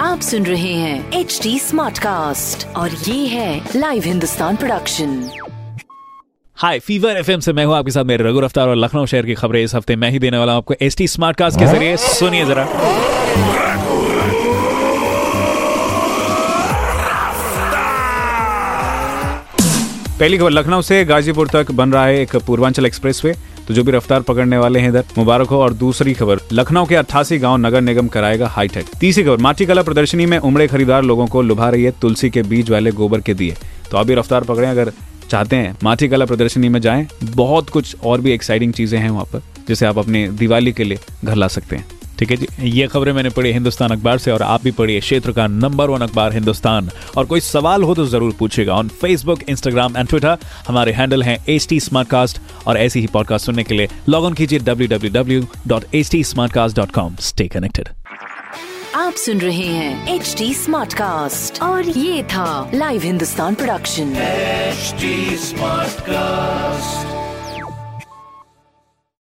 आप सुन रहे हैं एच डी स्मार्ट कास्ट और ये है live Hindustan production hi fever FM से मैं हूँ आपके साथ मेरे रघु रफ्तार और लखनऊ शहर की खबरें इस हफ़्ते मैं ही देने वाला हूँ आपको एच टी स्मार्ट कास्ट के ज़रिए। सुनिए जरा। पहली खबर, लखनऊ से गाजीपुर तक बन रहा है एक पूर्वांचल एक्सप्रेसवे। तो जो भी रफ्तार पकड़ने वाले हैं इधर, मुबारक हो। और दूसरी खबर, लखनऊ के अट्ठासी गाँव नगर निगम कराएगा हाईटेक। तीसरी खबर, माटी कला प्रदर्शनी में उमड़े खरीदार लोगों को लुभा रही है तुलसी के बीज वाले गोबर के दिए। तो अभी रफ्तार पकड़े, अगर चाहते हैं माठी कला प्रदर्शनी में जाएँ, बहुत कुछ और भी एक्साइटिंग चीज़ें हैं वहाँ पर, जिसे आप अपने दिवाली के लिए घर ला सकते हैं। ठीक है जी? ये खबरें मैंने पढ़ी हिंदुस्तान अखबार से और आप भी पढ़िए क्षेत्र का नंबर वन अखबार हिंदुस्तान। और कोई सवाल हो तो ज़रूर पूछेगा on Facebook Instagram and Twitter हमारे हैंडल हैं एच टी और ऐसी ही पॉडकास्ट सुनने के लिए लॉग इन कीजिए www.htsmartcast.com स्टे कनेक्टेड आप सुन रहे हैं एच टी स्मार्ट कास्ट और ये था live Hindustan production smart cast